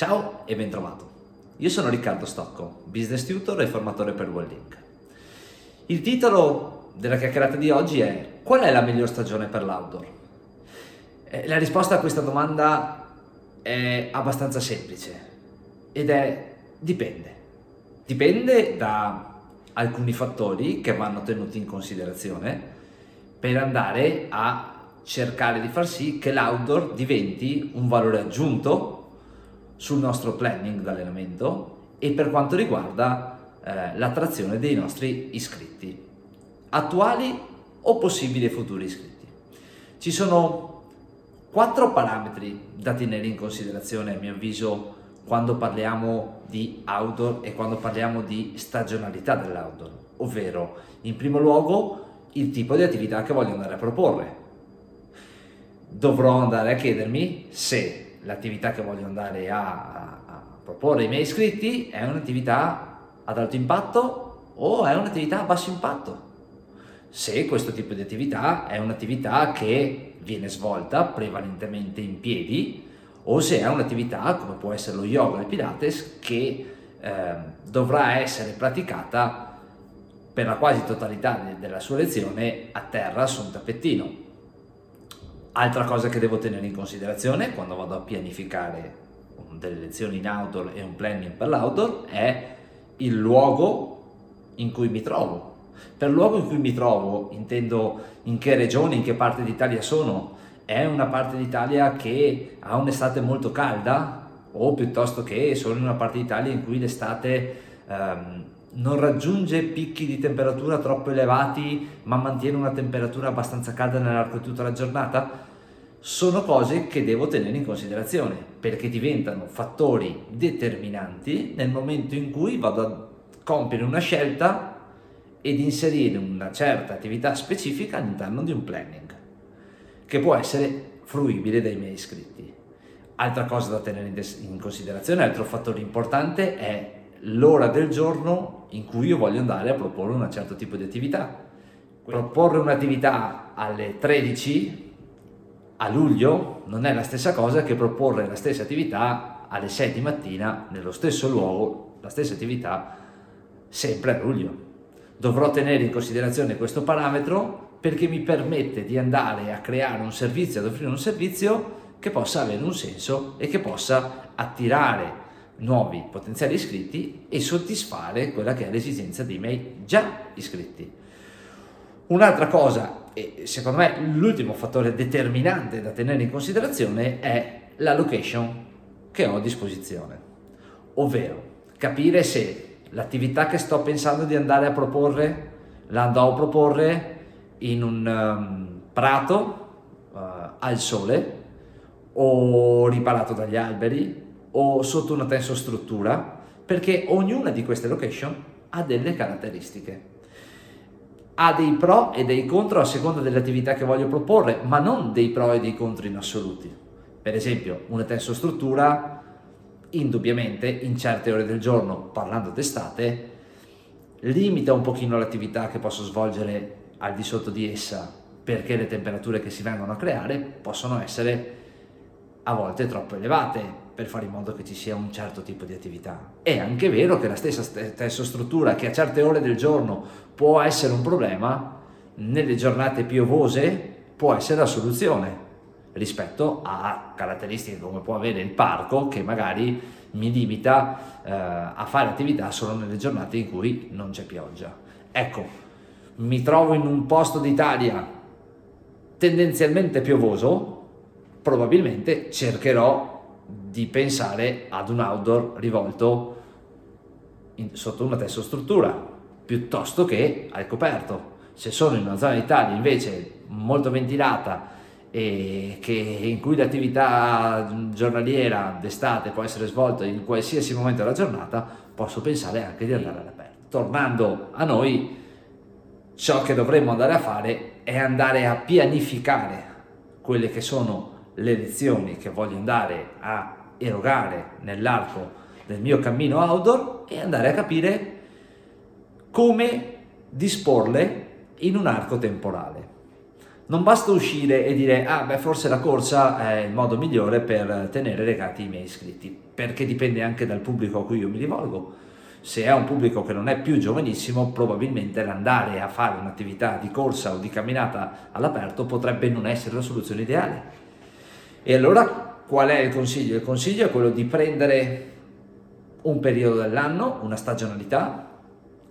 Ciao e ben trovato. Io sono Riccardo Stocco, business tutor e formatore per Wallink. Il titolo della chiacchierata di oggi è Qual è la miglior stagione per l'outdoor? La risposta a questa domanda è abbastanza semplice ed è dipende. Dipende da alcuni fattori che vanno tenuti in considerazione per andare a cercare di far sì che l'outdoor diventi un valore aggiunto sul nostro planning d'allenamento e per quanto riguarda eh, l'attrazione dei nostri iscritti, attuali o possibili futuri iscritti. Ci sono quattro parametri da tenere in considerazione, a mio avviso, quando parliamo di outdoor e quando parliamo di stagionalità dell'outdoor, ovvero in primo luogo il tipo di attività che voglio andare a proporre. Dovrò andare a chiedermi se l'attività che voglio andare a, a, proporre ai miei iscritti è un'attività ad alto impatto o è un'attività a basso impatto. Se questo tipo di attività è un'attività che viene svolta prevalentemente in piedi o se è un'attività come può essere lo yoga o il pilates che eh, dovrà essere praticata per la quasi totalità de- della sua lezione a terra su un tappettino Altra cosa che devo tenere in considerazione quando vado a pianificare delle lezioni in outdoor e un planning per l'outdoor è il luogo in cui mi trovo. Per luogo in cui mi trovo intendo in che regione, in che parte d'Italia sono. È una parte d'Italia che ha un'estate molto calda o piuttosto che sono in una parte d'Italia in cui l'estate ehm, non raggiunge picchi di temperatura troppo elevati ma mantiene una temperatura abbastanza calda nell'arco di tutta la giornata, sono cose che devo tenere in considerazione perché diventano fattori determinanti nel momento in cui vado a compiere una scelta ed inserire una certa attività specifica all'interno di un planning che può essere fruibile dai miei iscritti. Altra cosa da tenere in considerazione, altro fattore importante è l'ora del giorno in cui io voglio andare a proporre un certo tipo di attività. Proporre un'attività alle 13 a luglio non è la stessa cosa che proporre la stessa attività alle 6 di mattina nello stesso luogo, la stessa attività sempre a luglio. Dovrò tenere in considerazione questo parametro perché mi permette di andare a creare un servizio, ad offrire un servizio che possa avere un senso e che possa attirare nuovi potenziali iscritti e soddisfare quella che è l'esigenza dei miei già iscritti. Un'altra cosa, e secondo me l'ultimo fattore determinante da tenere in considerazione, è la location che ho a disposizione, ovvero capire se l'attività che sto pensando di andare a proporre la andrò a proporre in un um, prato uh, al sole o riparato dagli alberi o sotto una tensostruttura, perché ognuna di queste location ha delle caratteristiche. Ha dei pro e dei contro a seconda delle attività che voglio proporre, ma non dei pro e dei contro in assoluti. Per esempio, una tensostruttura, indubbiamente, in certe ore del giorno, parlando d'estate, limita un pochino l'attività che posso svolgere al di sotto di essa, perché le temperature che si vengono a creare possono essere a volte troppo elevate, per fare in modo che ci sia un certo tipo di attività. È anche vero che la stessa tessostruttura che a certe ore del giorno può essere un problema, nelle giornate piovose può essere la soluzione rispetto a caratteristiche come può avere il parco che magari mi limita eh, a fare attività solo nelle giornate in cui non c'è pioggia. Ecco, mi trovo in un posto d'Italia tendenzialmente piovoso, probabilmente cercherò di pensare ad un outdoor rivolto in, sotto una tessostruttura piuttosto che al coperto. Se sono in una zona d'Italia invece molto ventilata e che, in cui l'attività giornaliera d'estate può essere svolta in qualsiasi momento della giornata, posso pensare anche di andare all'aperto. Tornando a noi, ciò che dovremmo andare a fare è andare a pianificare quelle che sono le lezioni che voglio andare a erogare nell'arco del mio cammino outdoor e andare a capire come disporle in un arco temporale. Non basta uscire e dire, ah beh forse la corsa è il modo migliore per tenere legati i miei iscritti, perché dipende anche dal pubblico a cui io mi rivolgo. Se è un pubblico che non è più giovanissimo, probabilmente l'andare a fare un'attività di corsa o di camminata all'aperto potrebbe non essere la soluzione ideale. E allora qual è il consiglio? Il consiglio è quello di prendere un periodo dell'anno, una stagionalità,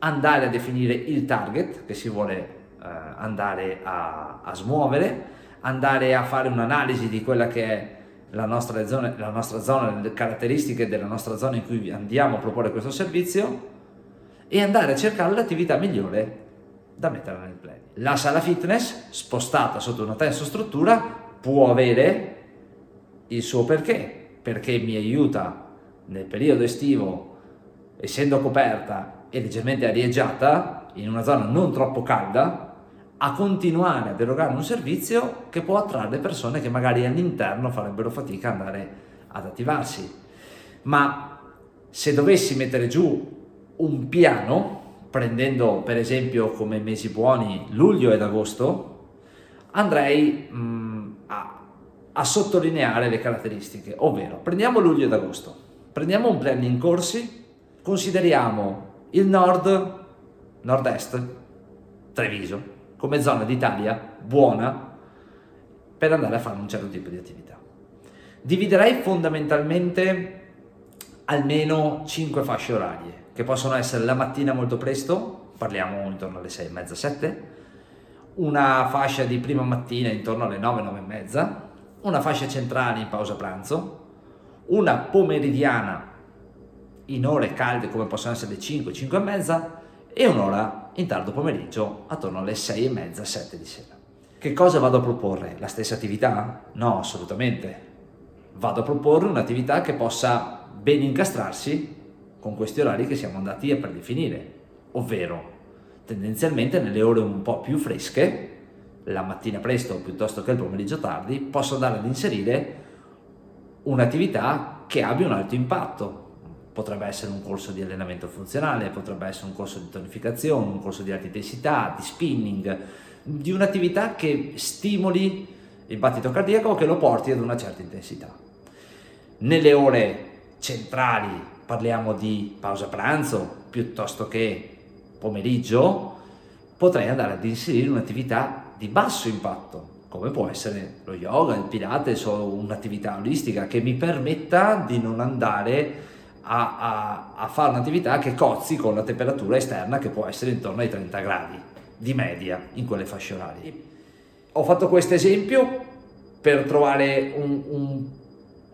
andare a definire il target che si vuole eh, andare a, a, smuovere, andare a fare un'analisi di quella che è la nostra, zona, la nostra zona, le caratteristiche della nostra zona in cui andiamo a proporre questo servizio e andare a cercare l'attività migliore da mettere nel plan. La sala fitness, spostata sotto una terza struttura, può avere il suo perché, perché mi aiuta nel periodo estivo, essendo coperta e leggermente arieggiata, in una zona non troppo calda, a continuare ad erogare un servizio che può attrarre persone che magari all'interno farebbero fatica ad andare ad attivarsi. Ma se dovessi mettere giù un piano, prendendo per esempio come mesi buoni luglio ed agosto, andrei mh, mm, a, sottolineare le caratteristiche, ovvero prendiamo luglio ed agosto prendiamo un plan in corsi, consideriamo il nord, nord-est, Treviso, come zona d'Italia buona per andare a fare un certo tipo di attività. Dividerei fondamentalmente almeno 5 fasce orarie, che possono essere la mattina molto presto, parliamo intorno alle 6 e mezza, 7, una fascia di prima mattina intorno alle 9, 9 e mezza, una fascia centrale in pausa pranzo, una pomeridiana in ore calde come possono essere le 5, 5 e mezza e un'ora in tardo pomeriggio attorno alle 6 e mezza, 7 di sera. Che cosa vado a proporre? La stessa attività? No, assolutamente. Vado a proporre un'attività che possa ben incastrarsi con questi orari che siamo andati a predefinire, ovvero tendenzialmente nelle ore un po' più fresche, la mattina presto piuttosto che il pomeriggio tardi, posso andare ad inserire un'attività che abbia un alto impatto. Potrebbe essere un corso di allenamento funzionale, potrebbe essere un corso di tonificazione, un corso di alta intensità, di spinning, di un'attività che stimoli il battito cardiaco che lo porti ad una certa intensità. Nelle ore centrali parliamo di pausa pranzo piuttosto che pomeriggio, potrei andare ad inserire un'attività di basso impatto, come può essere lo yoga, il pilates o un'attività olistica che mi permetta di non andare a, a, a, fare un'attività che cozzi con la temperatura esterna che può essere intorno ai 30 gradi di media in quelle fasce orarie. Ho fatto questo esempio per trovare un, un,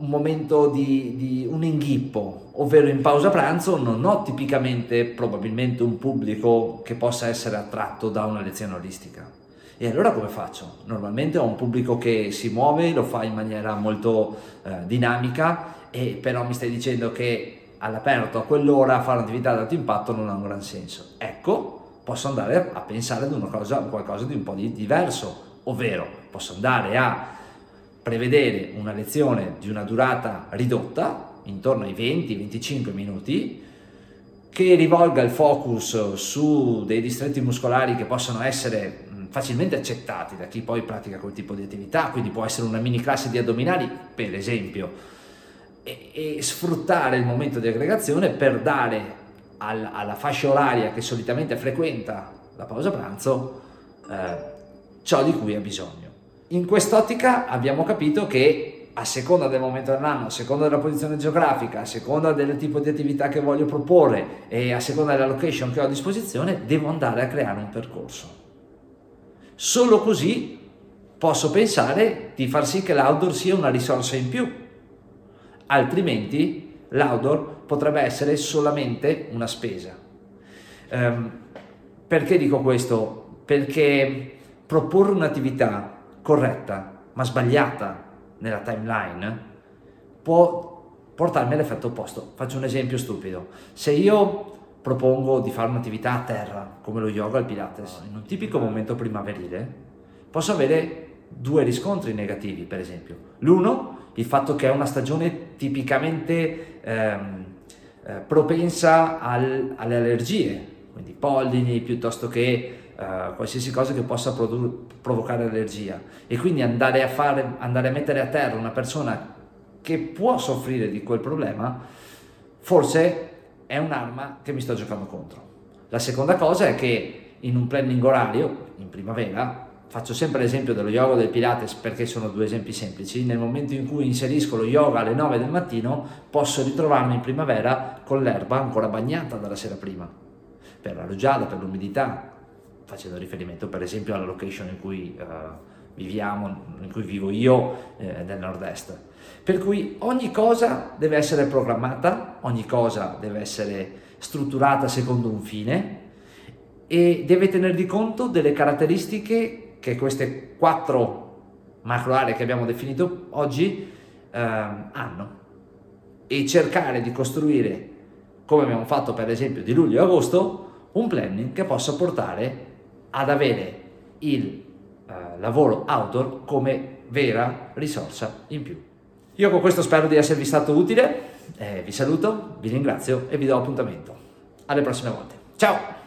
un momento di, di un inghippo, ovvero in pausa pranzo non ho tipicamente probabilmente un pubblico che possa essere attratto da una lezione olistica e allora come faccio? Normalmente ho un pubblico che si muove, lo fa in maniera molto eh, dinamica, e però mi stai dicendo che all'aperto a quell'ora fare un'attività ad alto impatto non ha un gran senso. Ecco, posso andare a pensare ad una cosa, qualcosa di un po' di diverso, ovvero posso andare a prevedere una lezione di una durata ridotta, intorno ai 20-25 minuti, che rivolga il focus su dei distretti muscolari che possono essere facilmente accettati da chi poi pratica quel tipo di attività, quindi può essere una mini classe di addominali, per esempio, e, e sfruttare il momento di aggregazione per dare al, alla fascia oraria che solitamente frequenta la pausa pranzo eh, ciò di cui ha bisogno. In quest'ottica abbiamo capito che a seconda del momento dell'anno, a seconda della posizione geografica, a seconda del tipo di attività che voglio proporre e a seconda della location che ho a disposizione, devo andare a creare un percorso. Solo così posso pensare di far sì che l'outdoor sia una risorsa in più, altrimenti l'outdoor potrebbe essere solamente una spesa. Um, perché dico questo? Perché proporre un'attività corretta ma sbagliata nella timeline può portarmi all'effetto opposto. Faccio un esempio stupido. Se io propongo di fare un'attività a terra, come lo yoga o il pilates, in un tipico momento primaverile, posso avere due riscontri negativi, per esempio. L'uno, il fatto che è una stagione tipicamente ehm, eh, propensa al, alle allergie, quindi pollini piuttosto che uh, qualsiasi cosa che possa produ- provocare allergia. E quindi andare a, fare, andare a mettere a terra una persona che può soffrire di quel problema, forse è un'arma che mi sto giocando contro. La seconda cosa è che in un planning orario, in primavera, faccio sempre l'esempio dello yoga del Pilates perché sono due esempi semplici, nel momento in cui inserisco lo yoga alle 9 del mattino posso ritrovarmi in primavera con l'erba ancora bagnata dalla sera prima, per la rugiada, per l'umidità, facendo riferimento per esempio alla location in cui uh, viviamo, in cui vivo io eh, nel nord-est. Per cui ogni cosa deve essere programmata, ogni cosa deve essere strutturata secondo un fine e deve tener conto delle caratteristiche che queste quattro macro aree che abbiamo definito oggi eh, hanno e cercare di costruire, come abbiamo fatto per esempio di luglio e agosto, un planning che possa portare ad avere il eh, lavoro outdoor come vera risorsa in più. Io con questo spero di esservi stato utile, eh, vi saluto, vi ringrazio e vi do appuntamento. Alle prossime volte. Ciao!